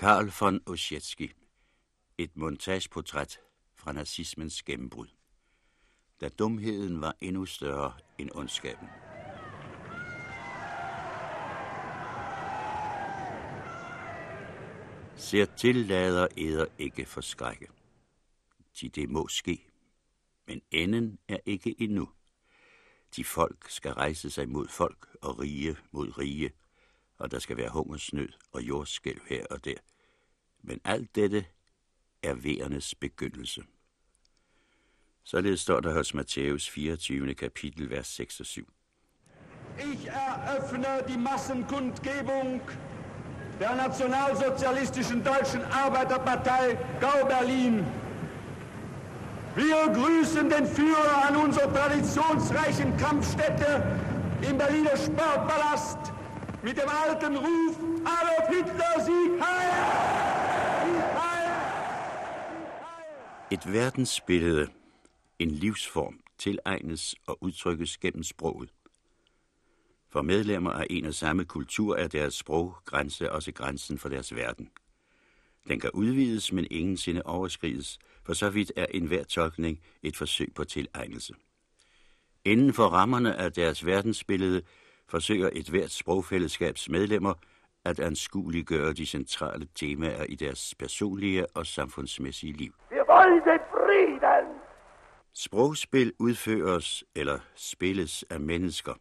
Karl von Ossietzky. Et montageportræt fra nazismens gennembrud. Da dumheden var endnu større end ondskaben. Ser til lader æder ikke forskrække. Til det må ske. Men enden er ikke endnu. De folk skal rejse sig mod folk og rige mod rige, og der skal være hungersnød og jordskælv her og der. Men alt dette er vejernes begyndelse. Således står der hos Matthæus 24. kapitel, vers 6 og 7. Ich eröffne die Massenkundgebung der Nationalsozialistischen Deutschen Arbeiterpartei Gau Berlin. Wir grüßen den Führer an unserer traditionsreichen Kampfstätte im Berliner Sportpalast mit dem alten Ruf Adolf Hitler, Sieg heil! Et verdensbillede, en livsform, tilegnes og udtrykkes gennem sproget. For medlemmer af en og samme kultur er deres sprog grænse også grænsen for deres verden. Den kan udvides, men ingensinde overskrides, for så vidt er enhver tolkning et forsøg på tilegnelse. Inden for rammerne af deres verdensbillede forsøger et hvert sprogfællesskabs medlemmer at anskueliggøre de centrale temaer i deres personlige og samfundsmæssige liv. Sprogspil udføres eller spilles af mennesker,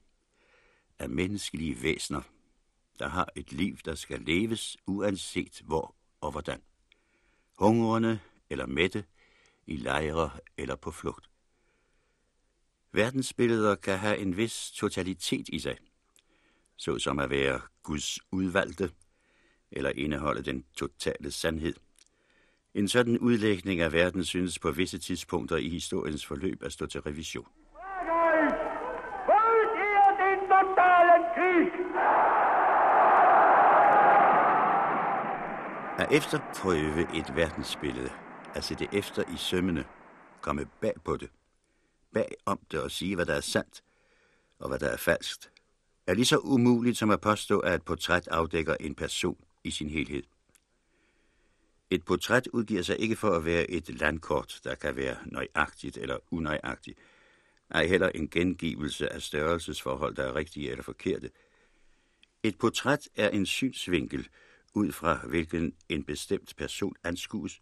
af menneskelige væsener, der har et liv, der skal leves, uanset hvor og hvordan. Hungrende eller mætte, i lejre eller på flugt. Verdensbilleder kan have en vis totalitet i sig, såsom at være Guds udvalgte, eller indeholde den totale sandhed. En sådan udlægning af verden synes på visse tidspunkter i historiens forløb at stå til revision. At efterprøve et verdensbillede, at sætte efter i sømmene, komme bag på det, bag om det og sige, hvad der er sandt og hvad der er falskt, er lige så umuligt som at påstå, at et portræt afdækker en person i sin helhed. Et portræt udgiver sig ikke for at være et landkort, der kan være nøjagtigt eller unøjagtigt. Ej heller en gengivelse af størrelsesforhold, der er rigtige eller forkerte. Et portræt er en synsvinkel, ud fra hvilken en bestemt person anskues.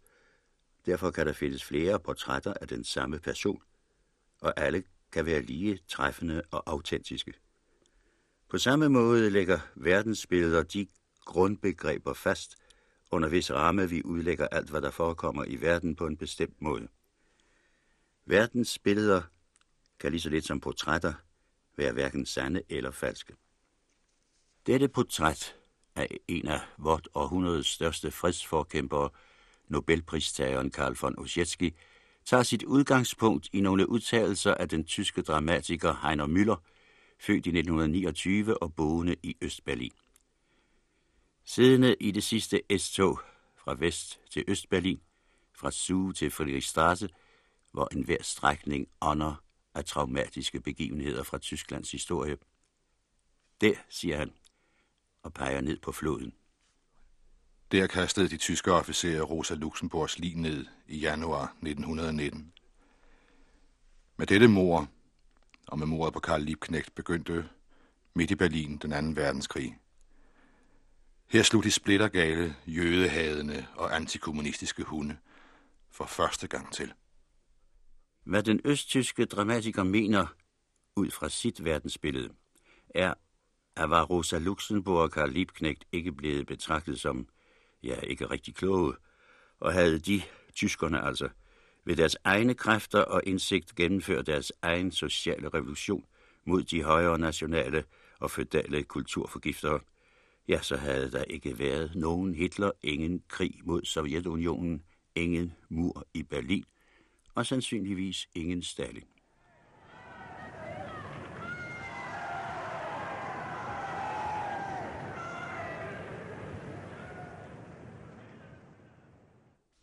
Derfor kan der findes flere portrætter af den samme person, og alle kan være lige træffende og autentiske. På samme måde lægger verdensbilleder de grundbegreber fast, under hvis ramme vi udlægger alt, hvad der forekommer i verden på en bestemt måde. Verdensbilleder kan lige så lidt som portrætter være hverken sande eller falske. Dette portræt af en af vort århundredes største fredsforkæmpere, Nobelpristageren Karl von Ossietzky, tager sit udgangspunkt i nogle udtalelser af den tyske dramatiker Heiner Müller, født i 1929 og boende i Østberlin. Siddende i det sidste S-tog fra vest til Østberlin, fra Suge til Friedrichstraße, hvor enhver strækning ånder af traumatiske begivenheder fra Tysklands historie. Der, siger han, og peger ned på floden. Der kastede de tyske officerer Rosa Luxemburgs lig ned i januar 1919. Med dette mor, og med mordet på Karl Liebknecht, begyndte midt i Berlin den anden verdenskrig. Her slog de splittergale, jødehadende og antikommunistiske hunde for første gang til. Hvad den østtyske dramatiker mener ud fra sit verdensbillede, er, at var Rosa Luxemburg og Karl Liebknecht ikke blevet betragtet som, ja, ikke rigtig kloge, og havde de, tyskerne altså, ved deres egne kræfter og indsigt gennemføre deres egen sociale revolution mod de højere nationale og fødale kulturforgiftere, ja, så havde der ikke været nogen Hitler, ingen krig mod Sovjetunionen, ingen mur i Berlin, og sandsynligvis ingen Stalin.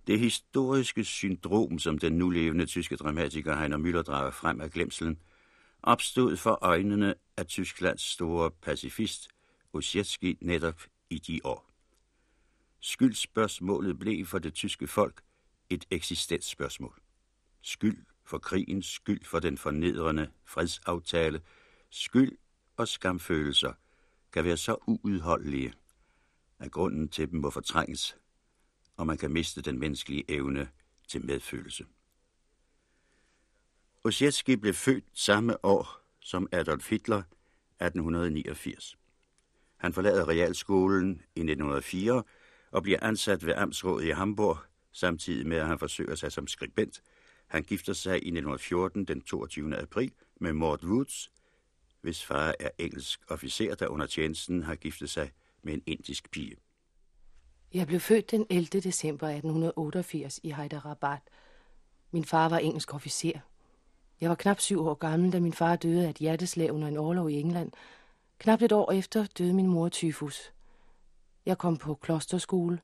Det historiske syndrom, som den nu levende tyske dramatiker Heiner Müller drager frem af glemselen, opstod for øjnene af Tysklands store pacifist Ossietzky netop i de år. Skyldspørgsmålet blev for det tyske folk et eksistensspørgsmål. Skyld for krigen, skyld for den fornedrende fredsaftale, skyld og skamfølelser kan være så uudholdelige, at grunden til dem må fortrænges, og man kan miste den menneskelige evne til medfølelse. Ossietzky blev født samme år som Adolf Hitler, 1889. Han forlader realskolen i 1904 og bliver ansat ved Amtsrådet i Hamburg, samtidig med at han forsøger sig som skribent. Han gifter sig i 1914 den 22. april med Mort Woods, hvis far er engelsk officer, der under tjenesten har giftet sig med en indisk pige. Jeg blev født den 11. december 1888 i Hyderabad. Min far var engelsk officer. Jeg var knap syv år gammel, da min far døde af et hjerteslag under en overlov i England. Knap et år efter døde min mor tyfus. Jeg kom på klosterskole,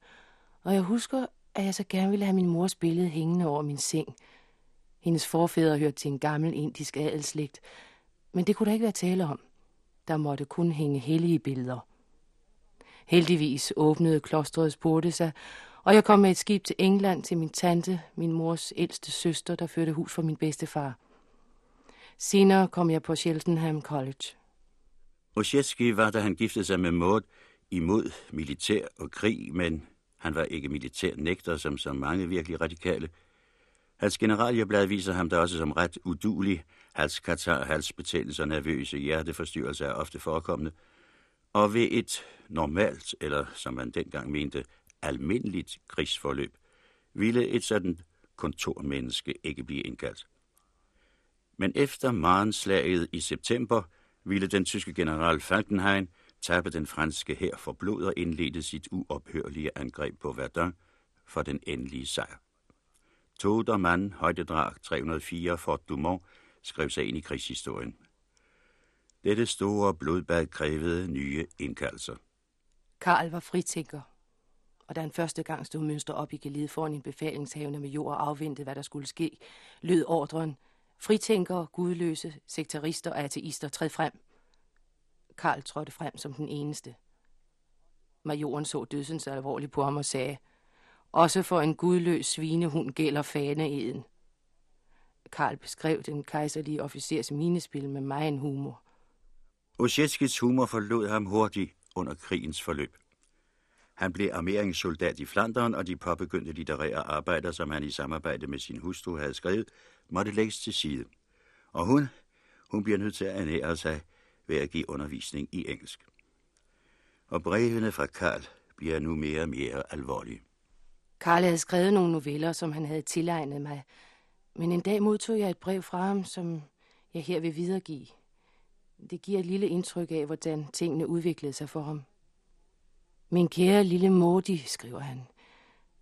og jeg husker, at jeg så gerne ville have min mors billede hængende over min seng. Hendes forfædre hørte til en gammel indisk adelslægt, men det kunne der ikke være tale om. Der måtte kun hænge hellige billeder. Heldigvis åbnede klostrets porte sig, og jeg kom med et skib til England til min tante, min mors ældste søster, der førte hus for min bedstefar. Senere kom jeg på Cheltenham College. Oshetsky var, da han giftede sig med Maud, imod militær og krig, men han var ikke militær nægter, som så mange virkelig radikale. Hans generalieblad viser ham da også som ret udulig. Halskatar, halsbetændelse og nervøse hjerteforstyrrelser er ofte forekommende. Og ved et normalt, eller som man dengang mente, almindeligt krigsforløb, ville et sådan kontormenneske ikke blive indkaldt. Men efter Marenslaget i september ville den tyske general Falkenhayn tabe den franske hær for blod og indledte sit uophørlige angreb på Verdun for den endelige sejr. Todermann, højdedrag 304 Fort Dumont, skrev sig ind i krigshistorien. Dette store blodbad krævede nye indkaldelser. Karl var fritænker, og da han første gang stod mønster op i gelid foran en befalingshavende med jord og afventede, hvad der skulle ske, lød ordren, fritænkere, gudløse, sektarister og ateister, træd frem. Karl trådte frem som den eneste. Majoren så dødsens alvorligt på ham og sagde, også for en gudløs svinehund gælder faneeden. Karl beskrev den kejserlige officers minespil med meget humor. Osjetskis humor forlod ham hurtigt under krigens forløb. Han blev armeringssoldat i Flandern, og de påbegyndte litterære arbejder, som han i samarbejde med sin hustru havde skrevet, måtte lægges til side. Og hun, hun bliver nødt til at ernære sig ved at give undervisning i engelsk. Og brevene fra Karl bliver nu mere og mere alvorlige. Karl havde skrevet nogle noveller, som han havde tilegnet mig, men en dag modtog jeg et brev fra ham, som jeg her vil videregive. Det giver et lille indtryk af, hvordan tingene udviklede sig for ham. Min kære lille Modi, skriver han.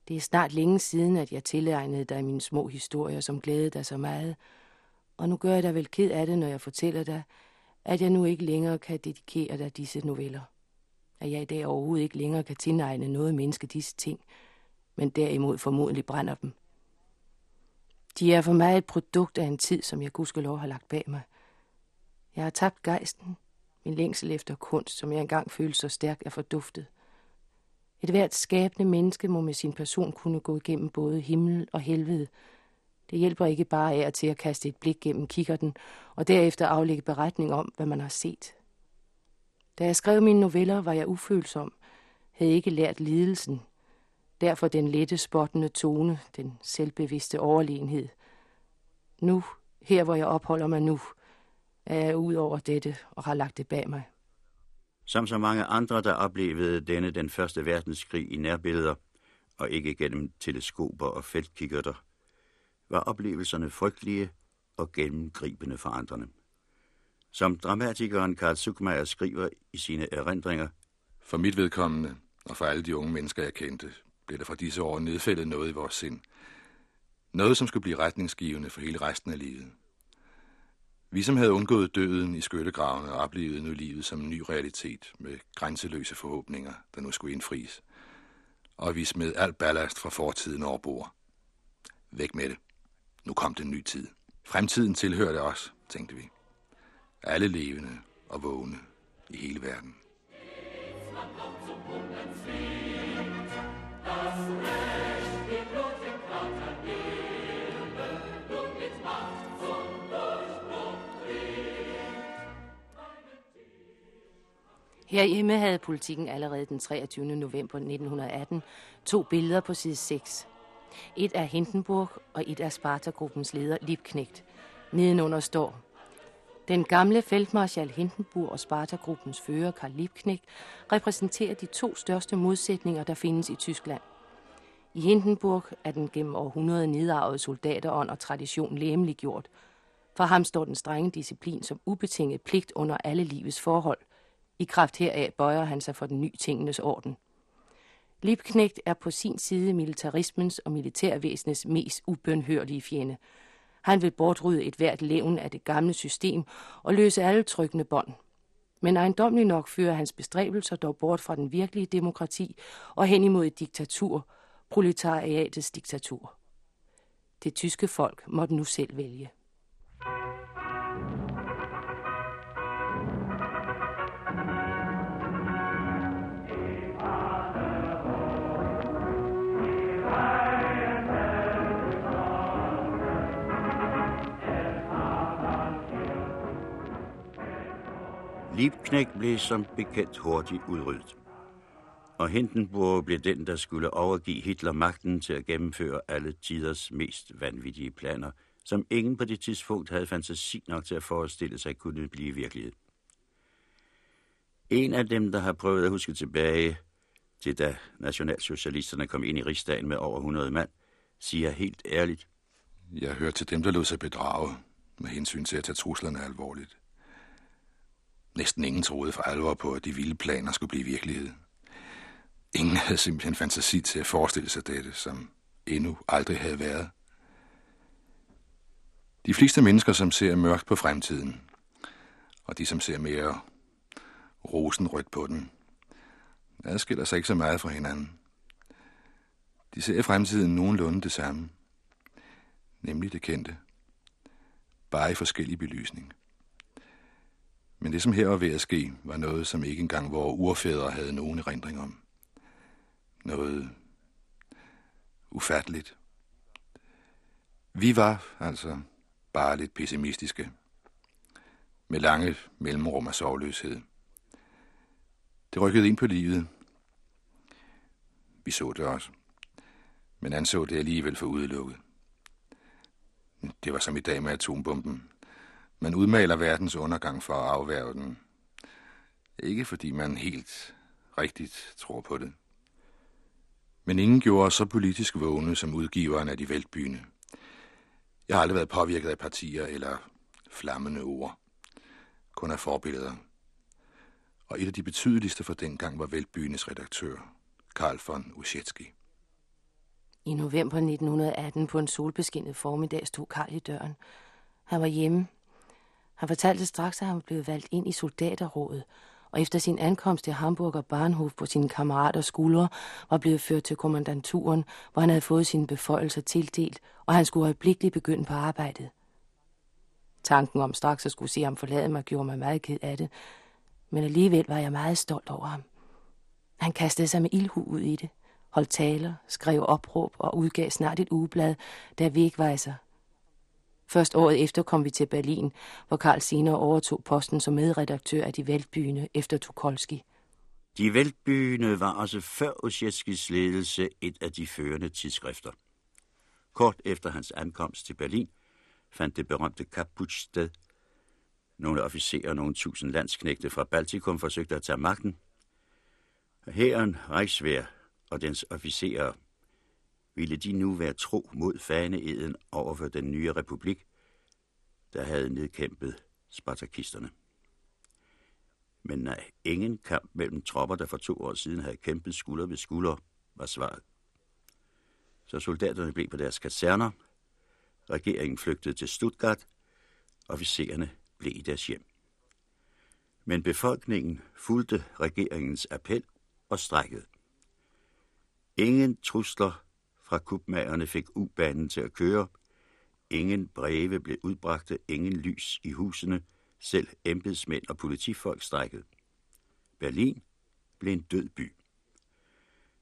Det er snart længe siden, at jeg tilegnede dig mine små historier, som glædede dig så meget. Og nu gør jeg dig vel ked af det, når jeg fortæller dig, at jeg nu ikke længere kan dedikere dig disse noveller. At jeg i dag overhovedet ikke længere kan tilegne noget menneske disse ting, men derimod formodentlig brænder dem. De er for mig et produkt af en tid, som jeg gudskelov har lagt bag mig. Jeg har tabt gejsten, min længsel efter kunst, som jeg engang følte så stærkt er forduftet. Et hvert skabende menneske må med sin person kunne gå igennem både himmel og helvede. Det hjælper ikke bare af til at kaste et blik gennem kikkerten og derefter aflægge beretning om, hvad man har set. Da jeg skrev mine noveller, var jeg ufølsom, havde ikke lært lidelsen. Derfor den lette, spottende tone, den selvbevidste overlegenhed. Nu, her hvor jeg opholder mig nu, er jeg ud over dette og har lagt det bag mig. Som så mange andre, der oplevede denne den første verdenskrig i nærbilleder, og ikke gennem teleskoper og feltkikkerter, var oplevelserne frygtelige og gennemgribende forandrende. Som dramatikeren Karl Zuckmeier skriver i sine erindringer, For mit vedkommende, og for alle de unge mennesker, jeg kendte, blev der fra disse år nedfældet noget i vores sind. Noget, som skulle blive retningsgivende for hele resten af livet. Vi, som havde undgået døden i skyttegravene oplevede nu livet som en ny realitet med grænseløse forhåbninger, der nu skulle indfries. Og vi smed alt ballast fra fortiden over bord. Væk med det. Nu kom den ny tid. Fremtiden tilhørte os, tænkte vi. Alle levende og vågne i hele verden. Herhjemme havde politikken allerede den 23. november 1918 to billeder på side 6. Et af Hindenburg og et af Sparta-gruppens leder Liebknecht. Nedenunder står, den gamle feltmarschall Hindenburg og Sparta-gruppens fører Karl Liebknecht repræsenterer de to største modsætninger, der findes i Tyskland. I Hindenburg er den gennem århundrede nedarvede soldaterånd og tradition læmeliggjort. For ham står den strenge disciplin som ubetinget pligt under alle livets forhold. I kraft heraf bøjer han sig for den ny tingenes orden. Liebknecht er på sin side militarismens og militærvæsenets mest ubønhørlige fjende. Han vil bortrydde et hvert levn af det gamle system og løse alle trykkende bånd. Men ejendomlig nok fører hans bestræbelser dog bort fra den virkelige demokrati og hen imod et diktatur, proletariatets diktatur. Det tyske folk måtte nu selv vælge. Liebknecht blev som bekendt hurtigt udryddet. Og Hindenburg blev den, der skulle overgive Hitler magten til at gennemføre alle tiders mest vanvittige planer, som ingen på det tidspunkt havde fantasi nok til at forestille sig kunne blive virkelighed. En af dem, der har prøvet at huske tilbage til da nationalsocialisterne kom ind i rigsdagen med over 100 mand, siger helt ærligt. Jeg hører til dem, der lod sig bedrage med hensyn til at tage truslerne alvorligt. Næsten ingen troede for alvor på, at de vilde planer skulle blive virkelighed. Ingen havde simpelthen fantasi til at forestille sig dette, som endnu aldrig havde været. De fleste mennesker, som ser mørkt på fremtiden, og de, som ser mere rosenrødt på den, adskiller sig ikke så meget fra hinanden. De ser i fremtiden nogenlunde det samme, nemlig det kendte, bare i forskellig belysning. Men det, som her var ved at ske, var noget, som ikke engang vores urfædre havde nogen erindring om. Noget ufatteligt. Vi var altså bare lidt pessimistiske. Med lange mellemrum af sovløshed. Det rykkede ind på livet. Vi så det også. Men anså det alligevel for udelukket. Det var som i dag med atombomben. Man udmaler verdens undergang for at afværge den. Ikke fordi man helt rigtigt tror på det. Men ingen gjorde så politisk vågne som udgiveren af de væltbyne. Jeg har aldrig været påvirket af partier eller flammende ord. Kun af forbilleder. Og et af de betydeligste for dengang var Væltbyenes redaktør, Karl von Uschetski. I november 1918 på en solbeskinnet formiddag stod Karl i døren. Han var hjemme han fortalte straks, at han blev valgt ind i soldaterrådet, og efter sin ankomst til Hamburg og Barnhof på sine kammeraters skuldre, var blevet ført til kommandanturen, hvor han havde fået sine beføjelser tildelt, og han skulle øjeblikkeligt begynde på arbejdet. Tanken om straks at skulle se ham forlade mig gjorde mig meget ked af det, men alligevel var jeg meget stolt over ham. Han kastede sig med ildhu ud i det, holdt taler, skrev opråb og udgav snart et ugeblad, der vægvejser Først året efter kom vi til Berlin, hvor Karl senere overtog posten som medredaktør af De Væltbyene efter Tukolski. De Væltbyene var også før Osjeskis ledelse et af de førende tidsskrifter. Kort efter hans ankomst til Berlin fandt det berømte Kaputsch sted. Nogle officerer og nogle tusind landsknægte fra Baltikum forsøgte at tage magten. Hæren, Reichswehr og dens officerer ville de nu være tro mod faneeden over for den nye republik, der havde nedkæmpet spartakisterne. Men nej, ingen kamp mellem tropper, der for to år siden havde kæmpet skulder ved skulder, var svaret. Så soldaterne blev på deres kaserner, regeringen flygtede til Stuttgart, officererne blev i deres hjem. Men befolkningen fulgte regeringens appel og strækkede. Ingen trusler fra kubmagerne fik ubanen til at køre. Ingen breve blev udbragte, ingen lys i husene, selv embedsmænd og politifolk strækkede. Berlin blev en død by.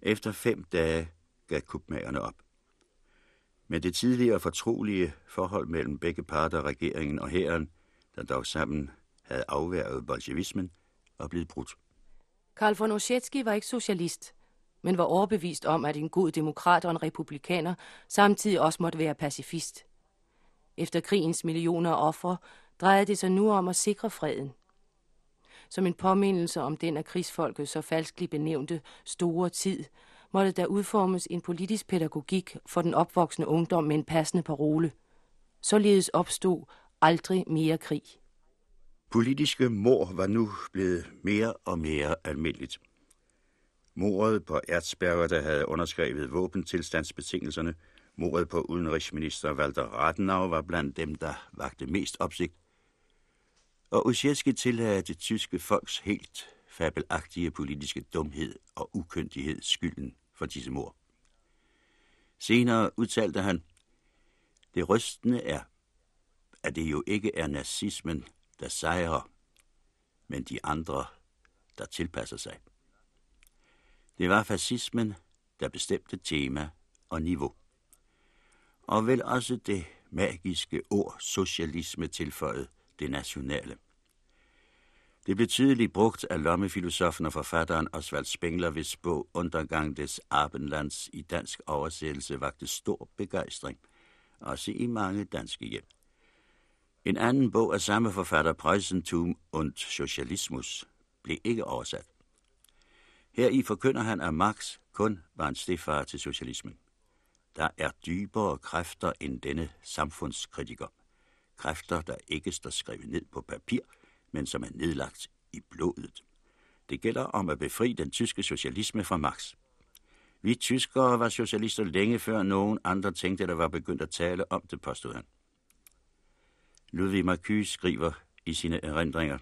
Efter fem dage gav kubmagerne op. Men det tidligere fortrolige forhold mellem begge parter, regeringen og hæren, der dog sammen havde afværget bolsjevismen, var blevet brudt. Karl von Oschetsky var ikke socialist, men var overbevist om, at en god demokrat og en republikaner samtidig også måtte være pacifist. Efter krigens millioner ofre drejede det sig nu om at sikre freden. Som en påmindelse om den af krigsfolket så falskligt benævnte store tid, måtte der udformes en politisk pædagogik for den opvoksende ungdom med en passende parole. Således opstod aldrig mere krig. Politiske mor var nu blevet mere og mere almindeligt. Mordet på Erzberger, der havde underskrevet våbentilstandsbetingelserne, mordet på udenrigsminister Walter Rathenau var blandt dem, der vagte mest opsigt. Og Uschetski tillagde det tyske folks helt fabelagtige politiske dumhed og ukyndighed skylden for disse mord. Senere udtalte han, det rystende er, at det jo ikke er nazismen, der sejrer, men de andre, der tilpasser sig. Det var fascismen, der bestemte tema og niveau. Og vel også det magiske ord socialisme tilføjet det nationale. Det blev tydeligt brugt af lommefilosofen og forfatteren Oswald Spengler, hvis bog Undergang des Abendlands i dansk oversættelse vagte stor begejstring, også i mange danske hjem. En anden bog af samme forfatter, Preußentum und Socialismus, blev ikke oversat. Her i forkynder han, at Marx kun var en stefar til socialismen. Der er dybere kræfter end denne samfundskritiker. Kræfter, der ikke står skrevet ned på papir, men som er nedlagt i blodet. Det gælder om at befri den tyske socialisme fra Marx. Vi tyskere var socialister længe før nogen andre tænkte, der var begyndt at tale om det, påstod han. Ludwig Marcus skriver i sine erindringer.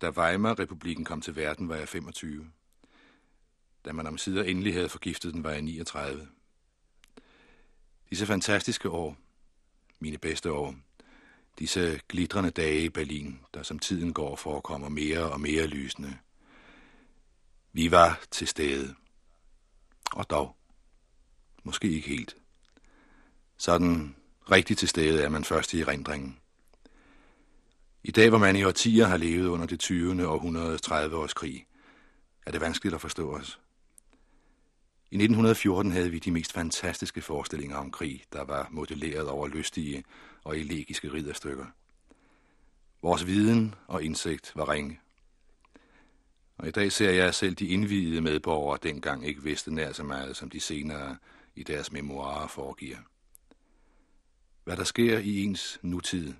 Da Weimar-republiken kom til verden, var jeg 25. Da man om sider endelig havde forgiftet den, var jeg 39. Disse fantastiske år, mine bedste år, disse glitrende dage i Berlin, der som tiden går forekommer mere og mere lysende. Vi var til stede. Og dog. Måske ikke helt. Sådan rigtig til stede er man først i erindringen. I dag, hvor man i årtier har levet under det 20. århundredes 30 års krig, er det vanskeligt at forstå os. I 1914 havde vi de mest fantastiske forestillinger om krig, der var modelleret over lystige og elegiske ridderstykker. Vores viden og indsigt var ringe. Og i dag ser jeg selv de indvidede medborgere dengang ikke vidste nær så meget, som de senere i deres memoarer foregiver. Hvad der sker i ens nutid,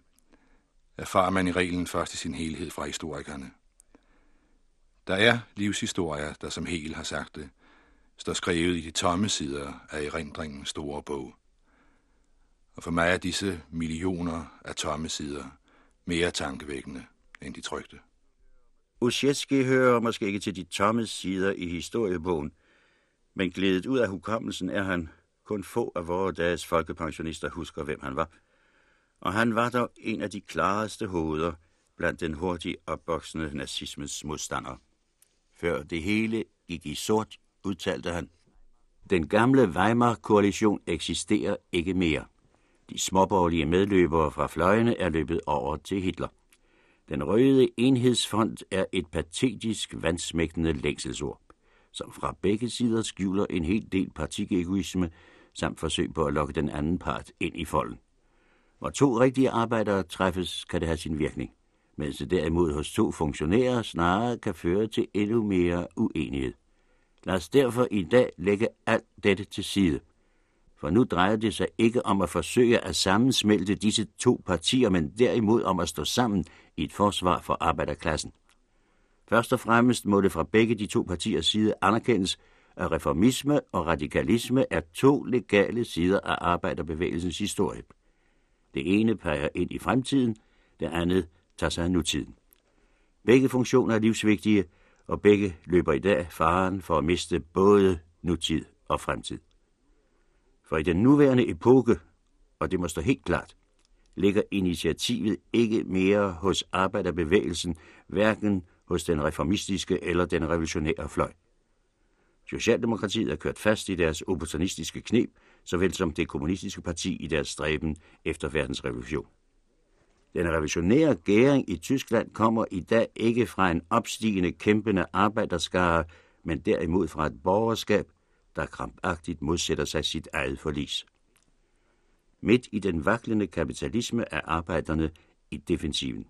erfarer man i reglen først i sin helhed fra historikerne. Der er livshistorier, der som hel har sagt det, står skrevet i de tomme sider af erindringens store bog. Og for mig er disse millioner af tomme sider mere tankevækkende end de trygte. Uschetski hører måske ikke til de tomme sider i historiebogen, men glædet ud af hukommelsen er han kun få af vores dages folkepensionister husker, hvem han var. Og han var dog en af de klareste hoveder blandt den hurtigt opvoksende nazismens modstandere. Før det hele gik i sort, udtalte han. Den gamle Weimar-koalition eksisterer ikke mere. De småborgerlige medløbere fra fløjene er løbet over til Hitler. Den røde enhedsfond er et patetisk vandsmægtende længselsord, som fra begge sider skjuler en hel del partikegoisme samt forsøg på at lokke den anden part ind i folden. Hvor to rigtige arbejdere træffes, kan det have sin virkning, mens det derimod hos to funktionærer snarere kan føre til endnu mere uenighed. Lad os derfor i dag lægge alt dette til side. For nu drejer det sig ikke om at forsøge at sammensmelte disse to partier, men derimod om at stå sammen i et forsvar for arbejderklassen. Først og fremmest må det fra begge de to partiers side anerkendes, at reformisme og radikalisme er to legale sider af arbejderbevægelsens historie. Det ene peger ind i fremtiden, det andet tager sig af nutiden. Begge funktioner er livsvigtige, og begge løber i dag faren for at miste både nutid og fremtid. For i den nuværende epoke, og det må stå helt klart, ligger initiativet ikke mere hos arbejderbevægelsen, hverken hos den reformistiske eller den revolutionære fløj. Socialdemokratiet er kørt fast i deres opportunistiske knep, såvel som det kommunistiske parti i deres stræben efter verdensrevolution. Den revolutionære gæring i Tyskland kommer i dag ikke fra en opstigende, kæmpende arbejderskare, men derimod fra et borgerskab, der krampagtigt modsætter sig sit eget forlis. Midt i den vaklende kapitalisme er arbejderne i defensiven.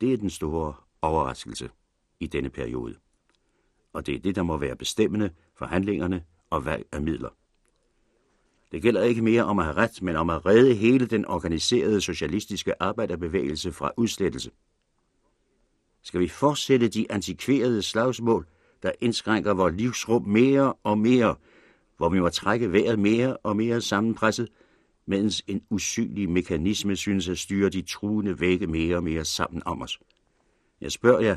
Det er den store overraskelse i denne periode. Og det er det, der må være bestemmende for handlingerne og valg af midler. Det gælder ikke mere om at have ret, men om at redde hele den organiserede socialistiske arbejderbevægelse fra udslettelse. Skal vi fortsætte de antikverede slagsmål, der indskrænker vores livsrum mere og mere, hvor vi må trække vejret mere og mere sammenpresset, mens en usynlig mekanisme synes at styre de truende vægge mere og mere sammen om os. Jeg spørger jer,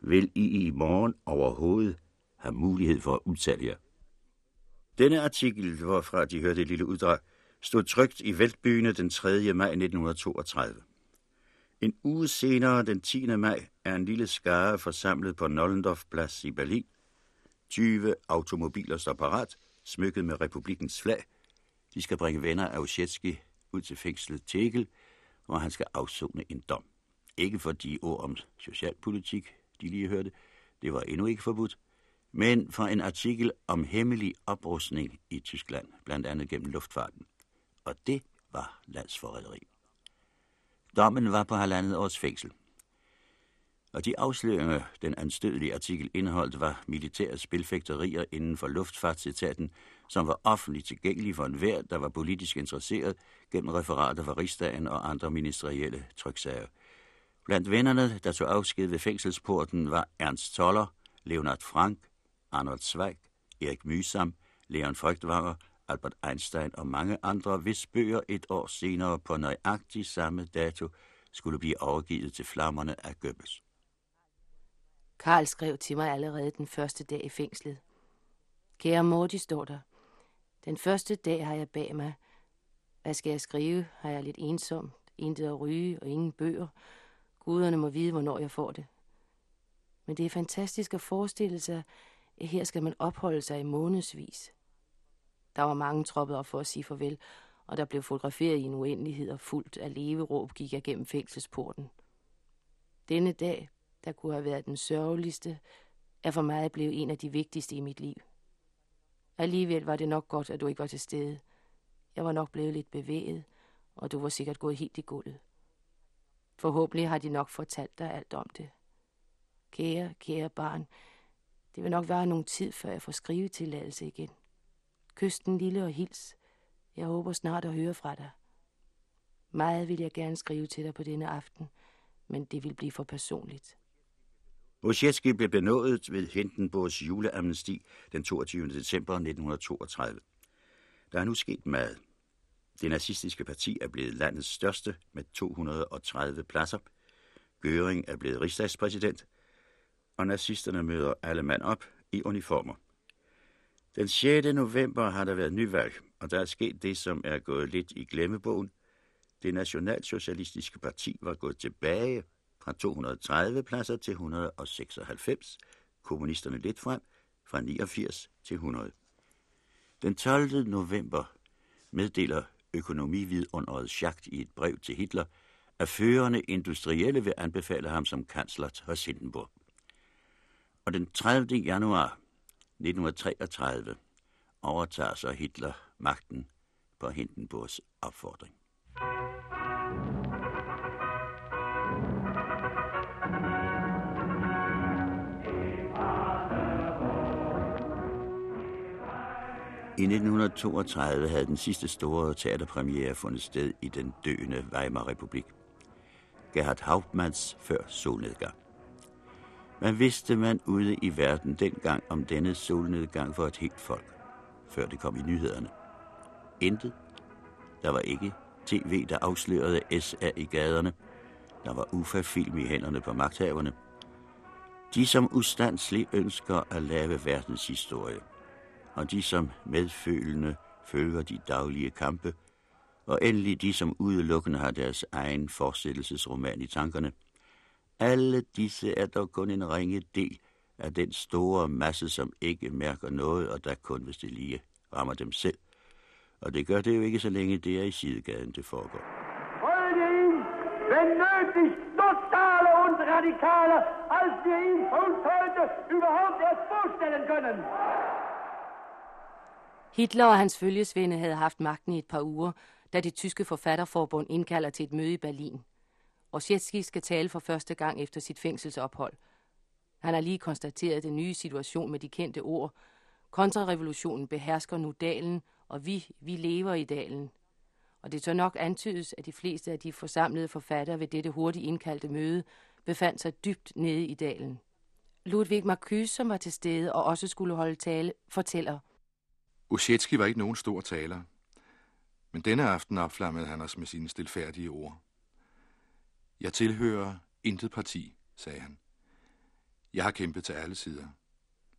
vil I i morgen overhovedet have mulighed for at udtale jer? Denne artikel, hvorfra de hørte et lille uddrag, stod trygt i Væltbyene den 3. maj 1932. En uge senere, den 10. maj, er en lille skare forsamlet på Nollendorfplads i Berlin. 20 automobiler står parat, smykket med republikens flag. De skal bringe venner af Ushetski ud til fængslet Tegel, hvor han skal afzone en dom. Ikke for de ord om socialpolitik, de lige hørte, det var endnu ikke forbudt, men for en artikel om hemmelig oprustning i Tyskland, blandt andet gennem luftfarten. Og det var landsforræderi. Dommen var på halvandet års fængsel. Og de afsløringer, den anstødelige artikel indeholdt, var militære spilfægterier inden for luftfartsetaten, som var offentligt tilgængelige for enhver, der var politisk interesseret gennem referater fra rigsdagen og andre ministerielle tryksager. Blandt vennerne, der tog afsked ved fængselsporten, var Ernst Toller, Leonard Frank, Arnold Zweig, Erik Mysam, Leon Frygtvanger, Albert Einstein og mange andre, hvis bøger et år senere på nøjagtig samme dato skulle blive overgivet til flammerne af Goebbels. Karl skrev til mig allerede den første dag i fængslet. Kære Morty, står der. Den første dag har jeg bag mig. Hvad skal jeg skrive? Har jeg lidt ensom, intet at ryge og ingen bøger. Guderne må vide, hvornår jeg får det. Men det er fantastisk at forestille sig, her skal man opholde sig i månedsvis. Der var mange troppet op for at sige farvel, og der blev fotograferet i en uendelighed og fuldt af leveråb gik jeg gennem fængselsporten. Denne dag, der kunne have været den sørgeligste, er for mig blevet en af de vigtigste i mit liv. Alligevel var det nok godt, at du ikke var til stede. Jeg var nok blevet lidt bevæget, og du var sikkert gået helt i gulvet. Forhåbentlig har de nok fortalt dig alt om det. Kære, kære barn, det vil nok være nogen tid, før jeg får skrivetilladelse igen. Kysten lille og hils. Jeg håber snart at høre fra dig. Meget vil jeg gerne skrive til dig på denne aften, men det vil blive for personligt. Wojciechski blev benådet ved Hindenburgs juleamnesti den 22. december 1932. Der er nu sket meget. Det nazistiske parti er blevet landets største med 230 pladser. Göring er blevet rigsdagspræsident, og nazisterne møder alle mand op i uniformer. Den 6. november har der været nyvalg, og der er sket det, som er gået lidt i glemmebogen. Det nationalsocialistiske parti var gået tilbage fra 230 pladser til 196, kommunisterne lidt frem fra 89 til 100. Den 12. november meddeler økonomividunderet Schacht i et brev til Hitler, at førende industrielle vil anbefale ham som kansler til Hindenburg. Og den 30. januar 1933 overtager så Hitler magten på Hindenburgs opfordring. I 1932 havde den sidste store teaterpremiere fundet sted i den døende Weimar-republik. Gerhard Hauptmanns før solnedgang. Hvad vidste man ude i verden dengang om denne solnedgang for et helt folk, før det kom i nyhederne? Intet. Der var ikke tv, der afslørede SA i gaderne. Der var UFA-film i hænderne på magthaverne. De, som ustandsligt ønsker at lave verdenshistorie, og de, som medfølende følger de daglige kampe, og endelig de, som udelukkende har deres egen fortsættelsesroman i tankerne – alle disse er dog kun en ringe del af den store masse, som ikke mærker noget, og der kun, hvis det lige rammer dem selv. Og det gør det jo ikke, så længe det er i sidegaden, det foregår. Benötigt totale und radikale, als wir ihn uns heute überhaupt erst vorstellen können. Hitler og hans følgesvende havde haft magten i et par uger, da det tyske forfatterforbund indkalder til et møde i Berlin. Ossietzky skal tale for første gang efter sit fængselsophold. Han har lige konstateret den nye situation med de kendte ord. Kontrarevolutionen behersker nu dalen, og vi, vi lever i dalen. Og det tør nok antydes, at de fleste af de forsamlede forfattere ved dette hurtigt indkaldte møde befandt sig dybt nede i dalen. Ludwig Marcuse, som var til stede og også skulle holde tale, fortæller. Uschetsky var ikke nogen stor taler, men denne aften opflammede han os med sine stilfærdige ord. Jeg tilhører intet parti, sagde han. Jeg har kæmpet til alle sider.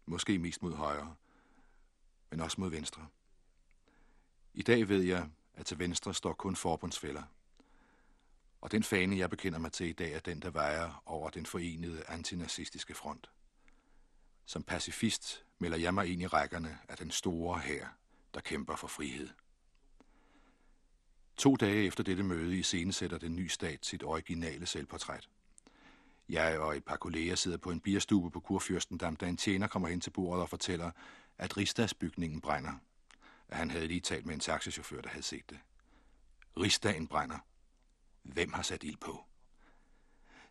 Måske mest mod højre, men også mod venstre. I dag ved jeg, at til venstre står kun forbundsfælder. Og den fane, jeg bekender mig til i dag, er den, der vejer over den forenede antinazistiske front. Som pacifist melder jeg mig ind i rækkerne af den store hær, der kæmper for frihed. To dage efter dette møde i sætter den nye stat sit originale selvportræt. Jeg og et par kolleger sidder på en bierstube på Kurfürstendam, da en tjener kommer hen til bordet og fortæller, at Rigsdagsbygningen brænder. At han havde lige talt med en taxichauffør, der havde set det. Rigsdagen brænder. Hvem har sat ild på?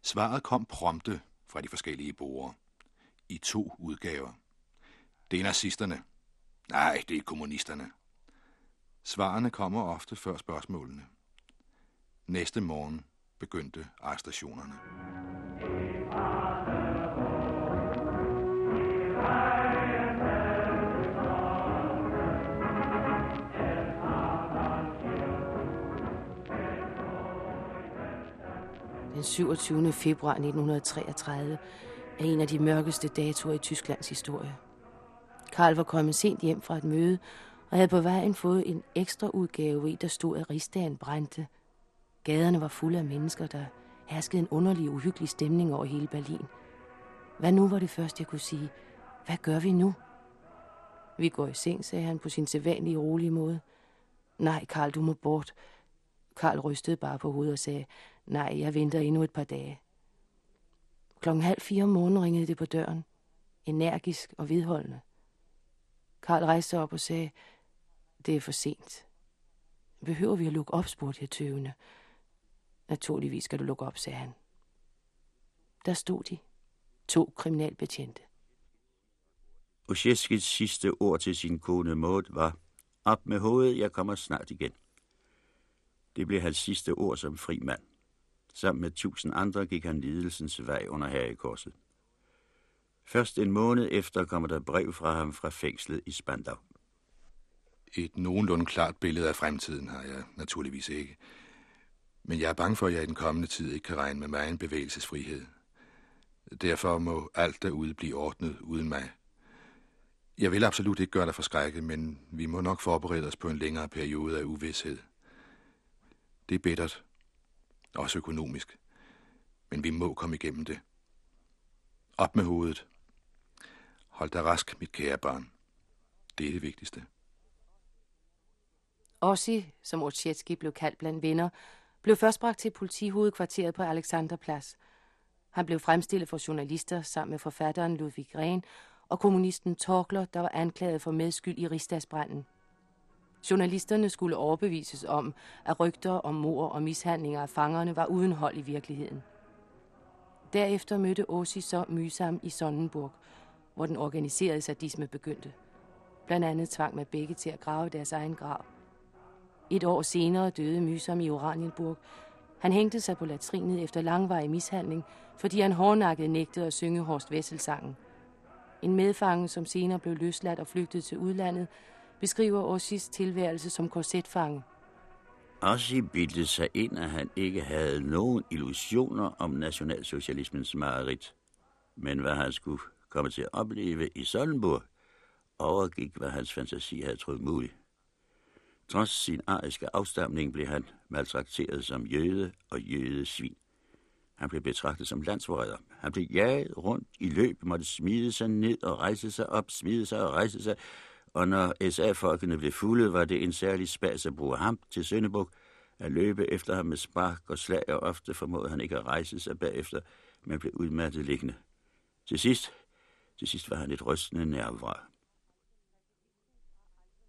Svaret kom prompte fra de forskellige borgere. I to udgaver. Det er nazisterne. Nej, det er kommunisterne. Svarene kommer ofte før spørgsmålene. Næste morgen begyndte arrestationerne. Den 27. februar 1933 er en af de mørkeste datoer i Tysklands historie. Karl var kommet sent hjem fra et møde, og havde på vejen fået en ekstra udgave i, der stod, at rigsdagen brændte. Gaderne var fulde af mennesker, der herskede en underlig, uhyggelig stemning over hele Berlin. Hvad nu var det første, jeg kunne sige? Hvad gør vi nu? Vi går i seng, sagde han på sin sædvanlige rolige måde. Nej, Karl, du må bort. Karl rystede bare på hovedet og sagde, nej, jeg venter endnu et par dage. Klokken halv fire om morgenen ringede det på døren. Energisk og vedholdende. Karl rejste sig op og sagde, det er for sent. Behøver vi at lukke op, spurgte jeg tøvende. Naturligvis skal du lukke op, sagde han. Der stod de. To kriminalbetjente. Osheskis sidste ord til sin kone Maud var, op med hovedet, jeg kommer snart igen. Det blev hans sidste ord som fri mand. Sammen med tusind andre gik han lidelsens vej under herrekorset. Først en måned efter kommer der brev fra ham fra fængslet i Spandau. Et nogenlunde klart billede af fremtiden har jeg naturligvis ikke. Men jeg er bange for, at jeg i den kommende tid ikke kan regne med mig en bevægelsesfrihed. Derfor må alt derude blive ordnet uden mig. Jeg vil absolut ikke gøre dig forskrækket, men vi må nok forberede os på en længere periode af uvidshed. Det er bittert. Også økonomisk. Men vi må komme igennem det. Op med hovedet. Hold dig rask, mit kære barn. Det er det vigtigste. Ossi, som Otsjetski blev kaldt blandt venner, blev først bragt til politihovedkvarteret på Alexanderplads. Han blev fremstillet for journalister sammen med forfatteren Ludvig Gren og kommunisten Torkler, der var anklaget for medskyld i rigsdagsbranden. Journalisterne skulle overbevises om, at rygter om mor og mishandlinger af fangerne var uden hold i virkeligheden. Derefter mødte Ossi så Mysam i Sonnenburg, hvor den organiserede sadisme begyndte. Blandt andet tvang man begge til at grave deres egen grav. Et år senere døde Mysom i Oranienburg. Han hængte sig på latrinet efter langvarig mishandling, fordi han hårdnakket nægtede at synge Horst Wessel-sangen. En medfange, som senere blev løsladt og flygtet til udlandet, beskriver Ossis tilværelse som korsetfange. Ossi bildte sig ind, at han ikke havde nogen illusioner om nationalsocialismens mareridt. Men hvad han skulle komme til at opleve i Sollenburg, overgik, hvad hans fantasi havde troet muligt. Trods sin ariske afstamning blev han maltrakteret som jøde og jødesvin. Han blev betragtet som landsforræder. Han blev jaget rundt i løb, måtte smide sig ned og rejse sig op, smide sig og rejse sig. Og når SA-folkene blev fulde, var det en særlig spas at bruge ham til Sønderbuk. at løbe efter ham med spark og slag, og ofte formåede han ikke at rejse sig bagefter, men blev udmattet liggende. Til sidst, til sidst var han et rystende nervvrag.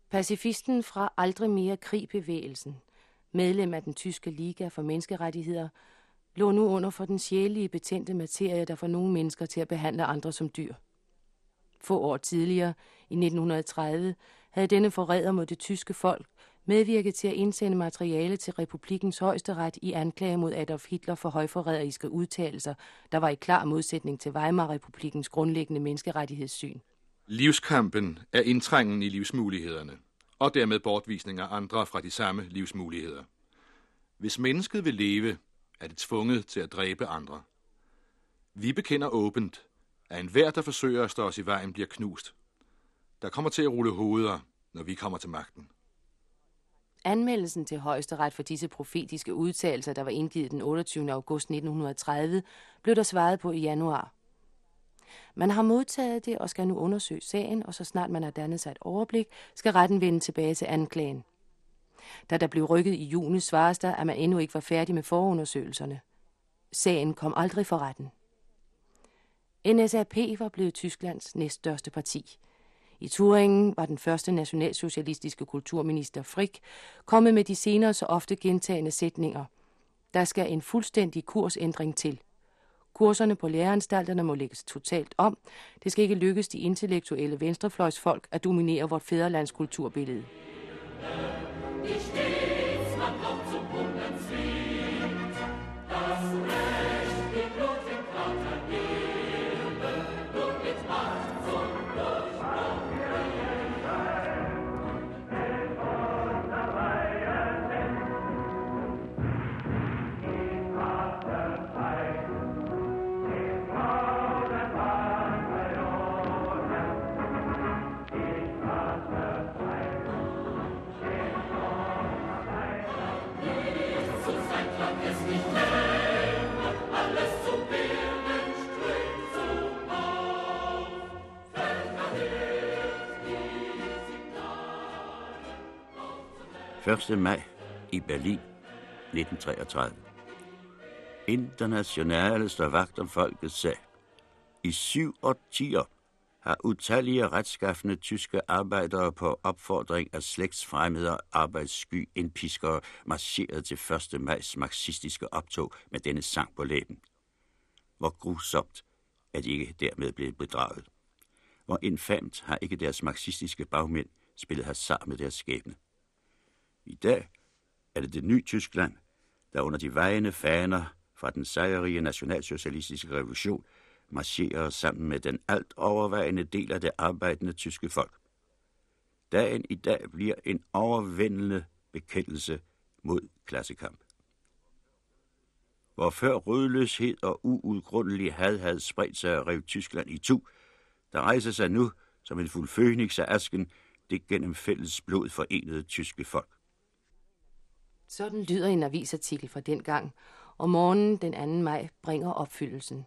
Pacifisten fra Aldrig mere krigbevægelsen, medlem af den tyske Liga for Menneskerettigheder, lå nu under for den sjælige betændte materie, der får nogle mennesker til at behandle andre som dyr. Få år tidligere, i 1930, havde denne forræder mod det tyske folk medvirket til at indsende materiale til republikens højesteret i anklage mod Adolf Hitler for højforræderiske udtalelser, der var i klar modsætning til Weimar-republikens grundlæggende menneskerettighedssyn. Livskampen er indtrængen i livsmulighederne, og dermed bortvisning af andre fra de samme livsmuligheder. Hvis mennesket vil leve, er det tvunget til at dræbe andre. Vi bekender åbent, at enhver, der forsøger at stå os i vejen, bliver knust. Der kommer til at rulle hoveder, når vi kommer til magten. Anmeldelsen til højesteret for disse profetiske udtalelser, der var indgivet den 28. august 1930, blev der svaret på i januar. Man har modtaget det og skal nu undersøge sagen, og så snart man har dannet sig et overblik, skal retten vende tilbage til anklagen. Da der blev rykket i juni, svares der, at man endnu ikke var færdig med forundersøgelserne. Sagen kom aldrig for retten. NSAP var blevet Tysklands næststørste parti. I Turingen var den første nationalsocialistiske kulturminister Frick kommet med de senere så ofte gentagende sætninger. Der skal en fuldstændig kursændring til. Kurserne på læreanstalterne må lægges totalt om. Det skal ikke lykkes de intellektuelle venstrefløjsfolk at dominere vort fædrelands kulturbillede. 1. maj i Berlin 1933. Internationale står vagt om folkets sag. I syv årtier har utallige retskaffende tyske arbejdere på opfordring af slægtsfremmede arbejdssky indpiskere marcheret til 1. majs marxistiske optog med denne sang på læben. Hvor grusomt er de ikke dermed blevet bedraget. Hvor infamt har ikke deres marxistiske bagmænd spillet hasard med deres skæbne. I dag er det det nye Tyskland, der under de vejende faner fra den sejrige nationalsocialistiske revolution marcherer sammen med den alt overvejende del af det arbejdende tyske folk. Dagen i dag bliver en overvindende bekendelse mod klassekamp. Hvor før rødløshed og uudgrundelig had havde spredt sig og rev Tyskland i tu, der rejser sig nu som en fuld fønix af asken det gennem fælles blod forenede tyske folk. Sådan lyder en avisartikel fra den gang, og morgenen den 2. maj bringer opfyldelsen.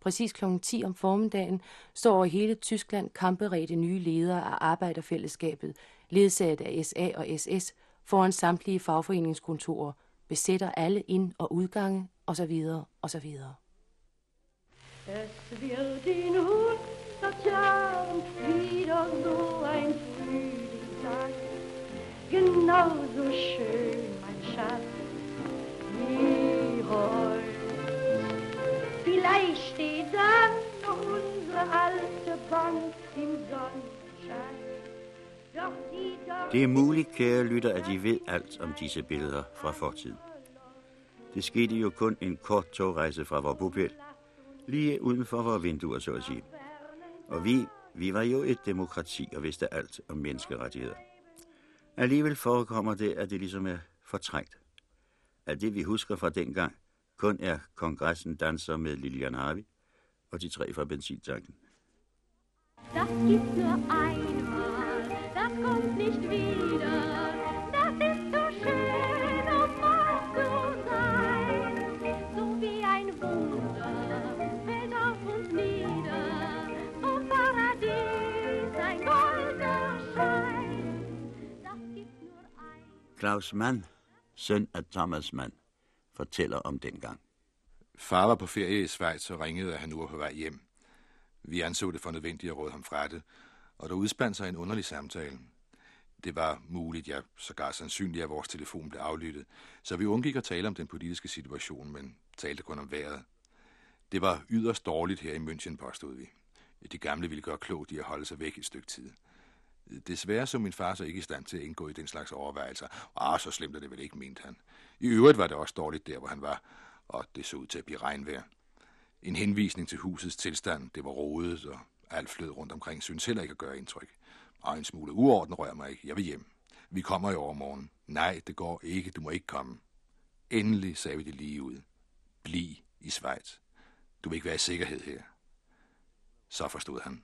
Præcis kl. 10 om formiddagen står over hele Tyskland kamperede nye ledere af arbejderfællesskabet, ledsaget af SA og SS, foran samtlige fagforeningskontorer, besætter alle ind- og udgange, osv. osv. Es wird in hundert Jahren wieder so ein Frühlingstag, genauso schön Wie heute. Vielleicht steht dann unsere alte Bank im Sonnenschein. Det er muligt, kære lytter, at I ved alt om disse billeder fra fortiden. Det skete jo kun en kort togrejse fra vores bopæl, lige uden for vores vinduer, så at sige. Og vi, vi var jo et demokrati og vidste alt om menneskerettigheder. Alligevel forekommer det, at det ligesom er fortrængt. At det, vi husker fra dengang, kun er kongressen danser med Lilian Harvey og de tre fra benzintanken. Das gibt nur einmal, das kommt nicht wieder. Das ist so schön, um wahr zu sein. So wie ein Wunder fällt auf uns nieder. Vom Paradies ein goldener Schein. Das gibt nur ein. Klaus Mann søn af Thomas Mann, fortæller om dengang. Far var på ferie i Schweiz og ringede, at han nu var på vej hjem. Vi anså det for nødvendigt at råde ham fra det, og der udspandt sig en underlig samtale. Det var muligt, ja, sågar sandsynligt, at vores telefon blev aflyttet, så vi undgik at tale om den politiske situation, men talte kun om vejret. Det var yderst dårligt her i München, påstod vi. De gamle ville gøre klogt i at holde sig væk et stykke tid. Desværre så min far så ikke i stand til at indgå i den slags overvejelser. Ah, så slemt er det vel ikke, mente han. I øvrigt var det også dårligt der, hvor han var, og det så ud til at blive regnvejr. En henvisning til husets tilstand, det var rodet, og alt flød rundt omkring, synes heller ikke at gøre indtryk. Og en smule uorden rører mig ikke. Jeg vil hjem. Vi kommer i overmorgen. Nej, det går ikke. Du må ikke komme. Endelig sagde vi det lige ud. Bliv i Schweiz. Du vil ikke være i sikkerhed her. Så forstod han.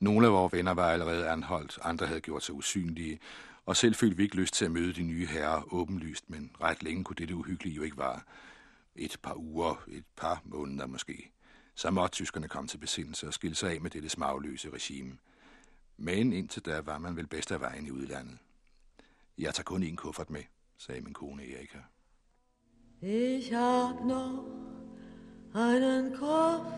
Nogle af vores venner var allerede anholdt, andre havde gjort sig usynlige, og selv følte vi ikke lyst til at møde de nye herrer åbenlyst, men ret længe kunne det uhyggelige jo ikke vare. Et par uger, et par måneder måske. Så måtte tyskerne komme til besindelse og skille sig af med dette smagløse regime. Men indtil da var man vel bedst af vejen i udlandet. Jeg tager kun en kuffert med, sagde min kone Erika. Ich hab noch einen Koffer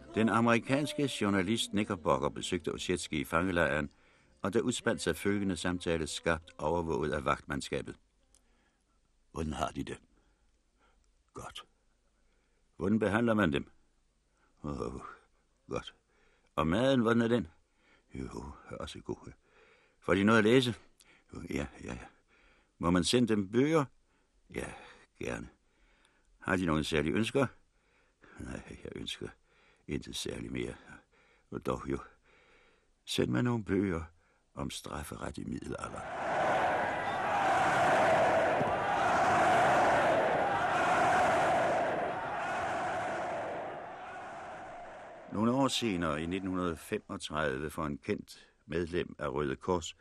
Den amerikanske journalist Knickerbocker besøgte Osjetski i fangelejren, og der udspandt sig følgende samtale skabt overvåget af vagtmandskabet. Hvordan har de det? Godt. Hvordan behandler man dem? Oh, godt. Og maden, hvordan er den? Jo, også god. Får de noget at læse? Jo, ja, ja, ja. Må man sende dem bøger? Ja, gerne. Har de nogle særlige ønsker? Nej, jeg ønsker intet særligt mere. Og dog jo. Send mig nogle bøger om strafferet i middelalderen. Nogle år senere, i 1935, får en kendt medlem af Røde Kors,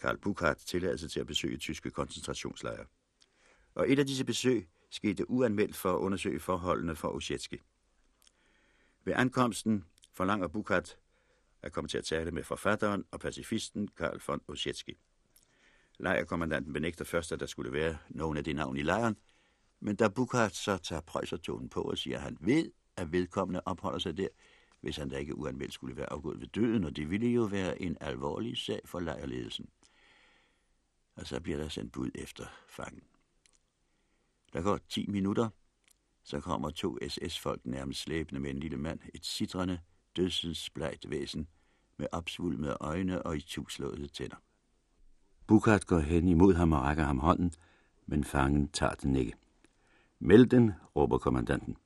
Karl Buchart, tilladelse til at besøge tyske koncentrationslejre. Og et af disse besøg skete uanmeldt for at undersøge forholdene for Osjetski. Ved ankomsten forlanger Bukat at komme til at tale med forfatteren og pacifisten Karl von Ossietzky. Lejrkommandanten benægter først, at der skulle være nogen af de navn i lejren, men da Bukat så tager prøjsertonen på og siger, at han ved, at vedkommende opholder sig der, hvis han da ikke uanmeldt skulle være afgået ved døden, og det ville jo være en alvorlig sag for lejrledelsen. Og så bliver der sendt bud efter fangen. Der går 10 minutter, så kommer to SS-folk nærmest slæbende med en lille mand, et sidrende, dødsensblejt væsen, med opsvulmede øjne og i tuslåede tænder. Bukart går hen imod ham og rækker ham hånden, men fangen tager den ikke. Meld den, råber kommandanten.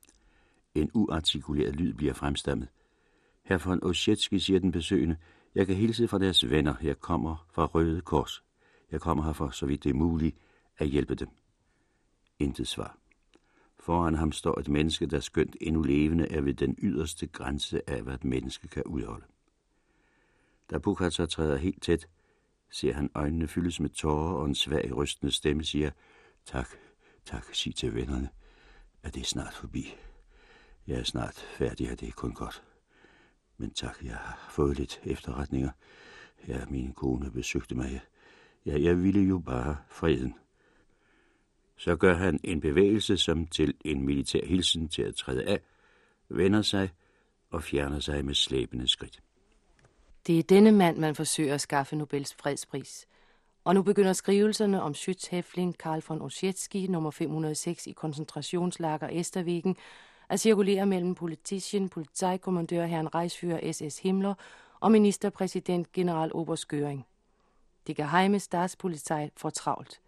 En uartikuleret lyd bliver fremstammet. Herr von Oschetski siger den besøgende, jeg kan hilse fra deres venner. Jeg kommer fra Røde Kors. Jeg kommer her for, så vidt det er muligt, at hjælpe dem. Intet svar. Foran ham står et menneske, der skønt endnu levende er ved den yderste grænse af, hvad et menneske kan udholde. Da Bukhat så træder helt tæt, ser han øjnene fyldes med tårer, og en svag rystende stemme siger, Tak, tak, sig til vennerne, at det er snart forbi. Jeg er snart færdig, og det er kun godt. Men tak, jeg har fået lidt efterretninger. Ja, min kone besøgte mig. Ja, jeg ville jo bare freden. Så gør han en bevægelse som til en militær hilsen til at træde af, vender sig og fjerner sig med slæbende skridt. Det er denne mand, man forsøger at skaffe Nobels fredspris. Og nu begynder skrivelserne om Schütz-Häftling Karl von Oschetski, nummer 506 i koncentrationslager Esterviken, at cirkulere mellem politischen, politikommandør Herren Reichsführer SS Himmler og ministerpræsident General Oberst Göring. Det geheime Staatspolizei får travlt.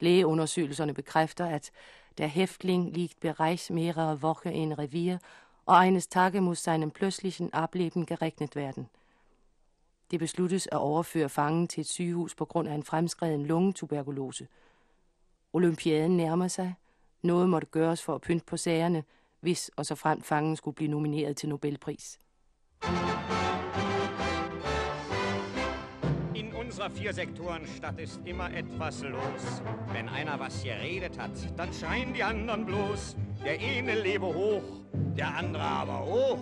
Lægeundersøgelserne bekræfter, at der Häftling liegt bereits mehrere Woche in Revier og eines Tage muss seinem plötzlichen Ableben gerechnet werden. Det besluttes at overføre fangen til et sygehus på grund af en fremskreden lungetuberkulose. Olympiaden nærmer sig. Noget måtte gøres for at pynte på sagerne, hvis og så frem fangen skulle blive nomineret til Nobelpris. In unserer Viersektorenstadt ist immer etwas los. Wenn einer was geredet hat, dann schreien die anderen bloß. Der eine lebe hoch, der andere aber hoch.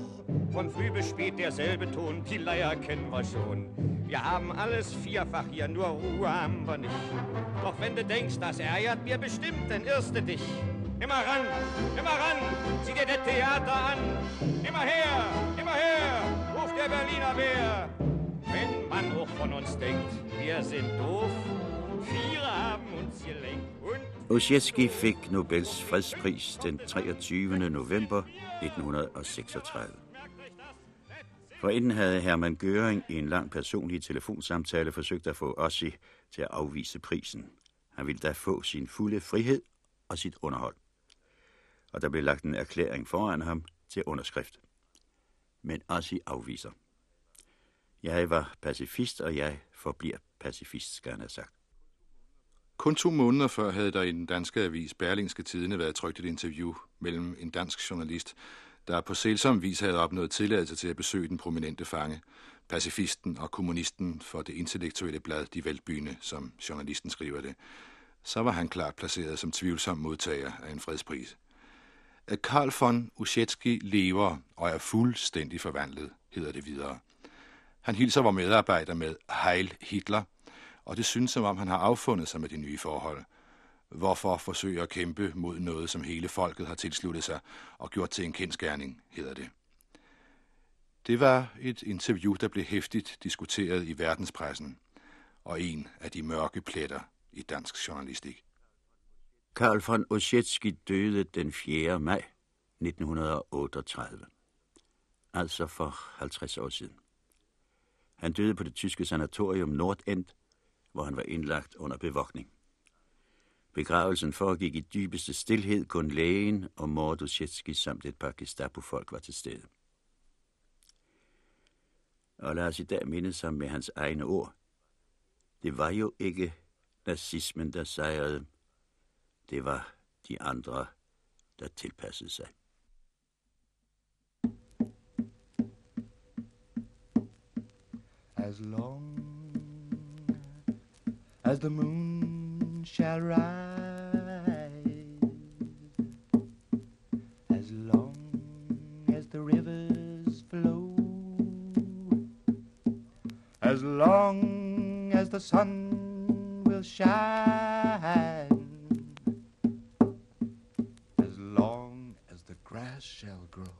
Von früh bis spät derselbe Ton, die Leier kennen wir schon. Wir haben alles vierfach hier, nur Ruhe haben wir nicht. Doch wenn du denkst, das ärgert mir bestimmt, dann irrst du dich. Immer ran, immer ran, zieh dir das Theater an. Immer her, immer her, ruft der Berliner Bär. Man auch von uns denkt, wir sind doof, Viere haben uns gelenkt und Ossietzky fik Nobels fredspris den 23. november 1936. Forinden havde Hermann Göring i en lang personlig telefonsamtale forsøgt at få Ossi til at afvise prisen. Han ville da få sin fulde frihed og sit underhold. Og der blev lagt en erklæring foran ham til underskrift. Men Ossi afviser. Jeg var pacifist, og jeg forbliver pacifist, skal han have sagt. Kun to måneder før havde der i den danske avis Berlingske Tidene været trygt et interview mellem en dansk journalist, der på selsom vis havde opnået tilladelse til at besøge den prominente fange, pacifisten og kommunisten for det intellektuelle blad De Veltbyne, som journalisten skriver det, så var han klart placeret som tvivlsom modtager af en fredspris. Karl von Uschetsky lever og er fuldstændig forvandlet, hedder det videre. Han hilser vores medarbejder med Heil Hitler, og det synes som om han har affundet sig med de nye forhold. Hvorfor forsøge at kæmpe mod noget, som hele folket har tilsluttet sig og gjort til en kendskærning, hedder det. Det var et interview, der blev hæftigt diskuteret i verdenspressen, og en af de mørke pletter i dansk journalistik. Karl von Ossietzky døde den 4. maj 1938, altså for 50 år siden. Han døde på det tyske sanatorium Nordend, hvor han var indlagt under bevogtning. Begravelsen foregik i dybeste stillhed, kun lægen og Mordusjetski samt et par Gestapo-folk var til stede. Og lad os i dag minde sig med hans egne ord. Det var jo ikke nazismen, der sejrede. Det var de andre, der tilpassede sig. As long as the moon shall rise, as long as the rivers flow, as long as the sun will shine, as long as the grass shall grow.